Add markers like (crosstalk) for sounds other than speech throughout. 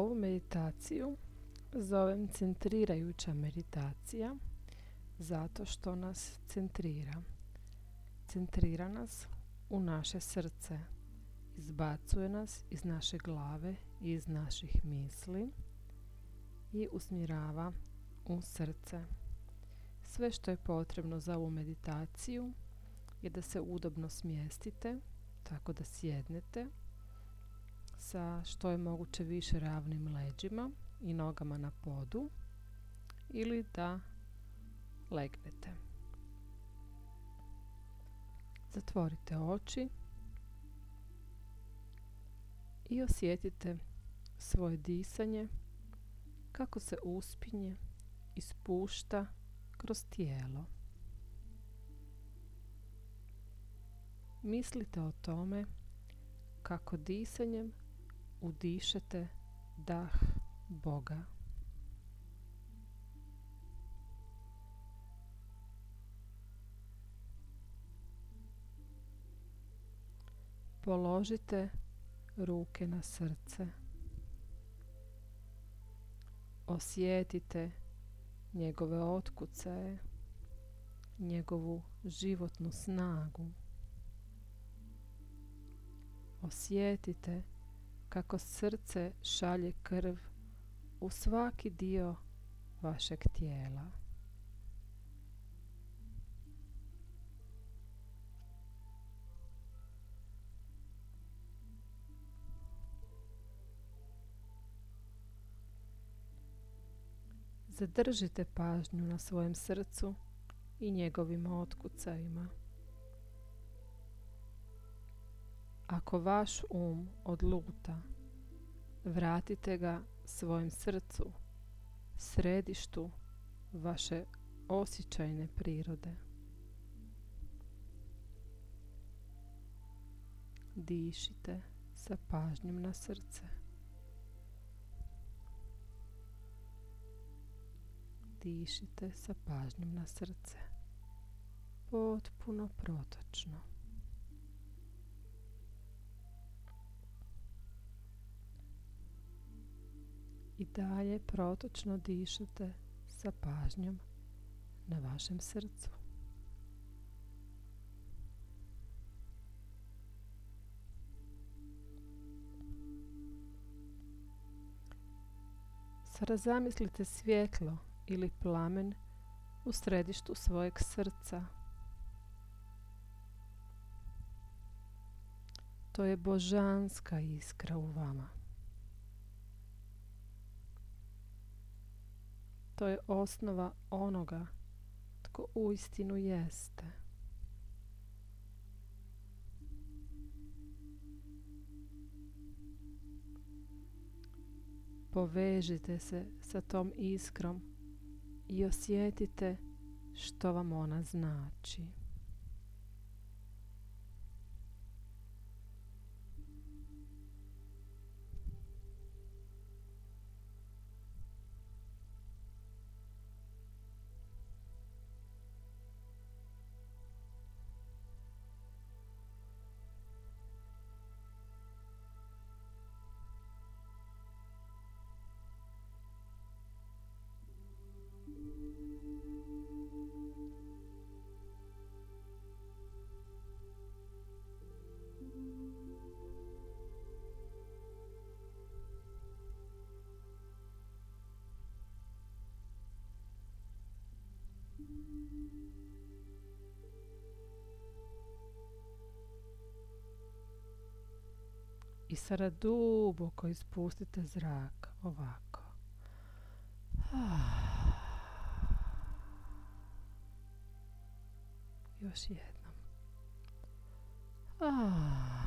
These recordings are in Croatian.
Ovu meditaciju zovem centrirajuća meditacija zato što nas centrira. Centrira nas u naše srce. Izbacuje nas iz naše glave i iz naših misli i usmjerava u srce. Sve što je potrebno za ovu meditaciju je da se udobno smjestite, tako da sjednete sa što je moguće više ravnim leđima i nogama na podu ili da legnete. Zatvorite oči i osjetite svoje disanje kako se uspinje i spušta kroz tijelo. Mislite o tome kako disanjem udišete dah Boga. Položite ruke na srce. Osjetite njegove otkucaje, njegovu životnu snagu. Osjetite kako srce šalje krv u svaki dio vašeg tijela. Zadržite pažnju na svojem srcu i njegovim otkucajima. Ako vaš um odluta, vratite ga svojem srcu, središtu vaše osjećajne prirode. Dišite sa pažnjom na srce. Dišite sa pažnjom na srce. Potpuno protočno. I dalje protočno dišete sa pažnjom na vašem srcu. Sada zamislite svjetlo ili plamen u središtu svojeg srca. To je božanska iskra u vama. To je osnova onoga tko uistinu jeste. Povežite se sa tom iskrom i osjetite što vam ona znači. I sada duboko ispustite zrak ovako. (sighs) Još jednom. (sighs)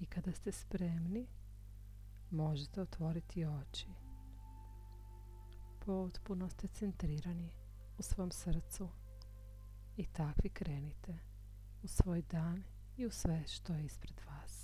I kada ste spremni, možete otvoriti oči. Potpuno ste centrirani u svom srcu i takvi krenite u svoj dan i u sve što je ispred vas.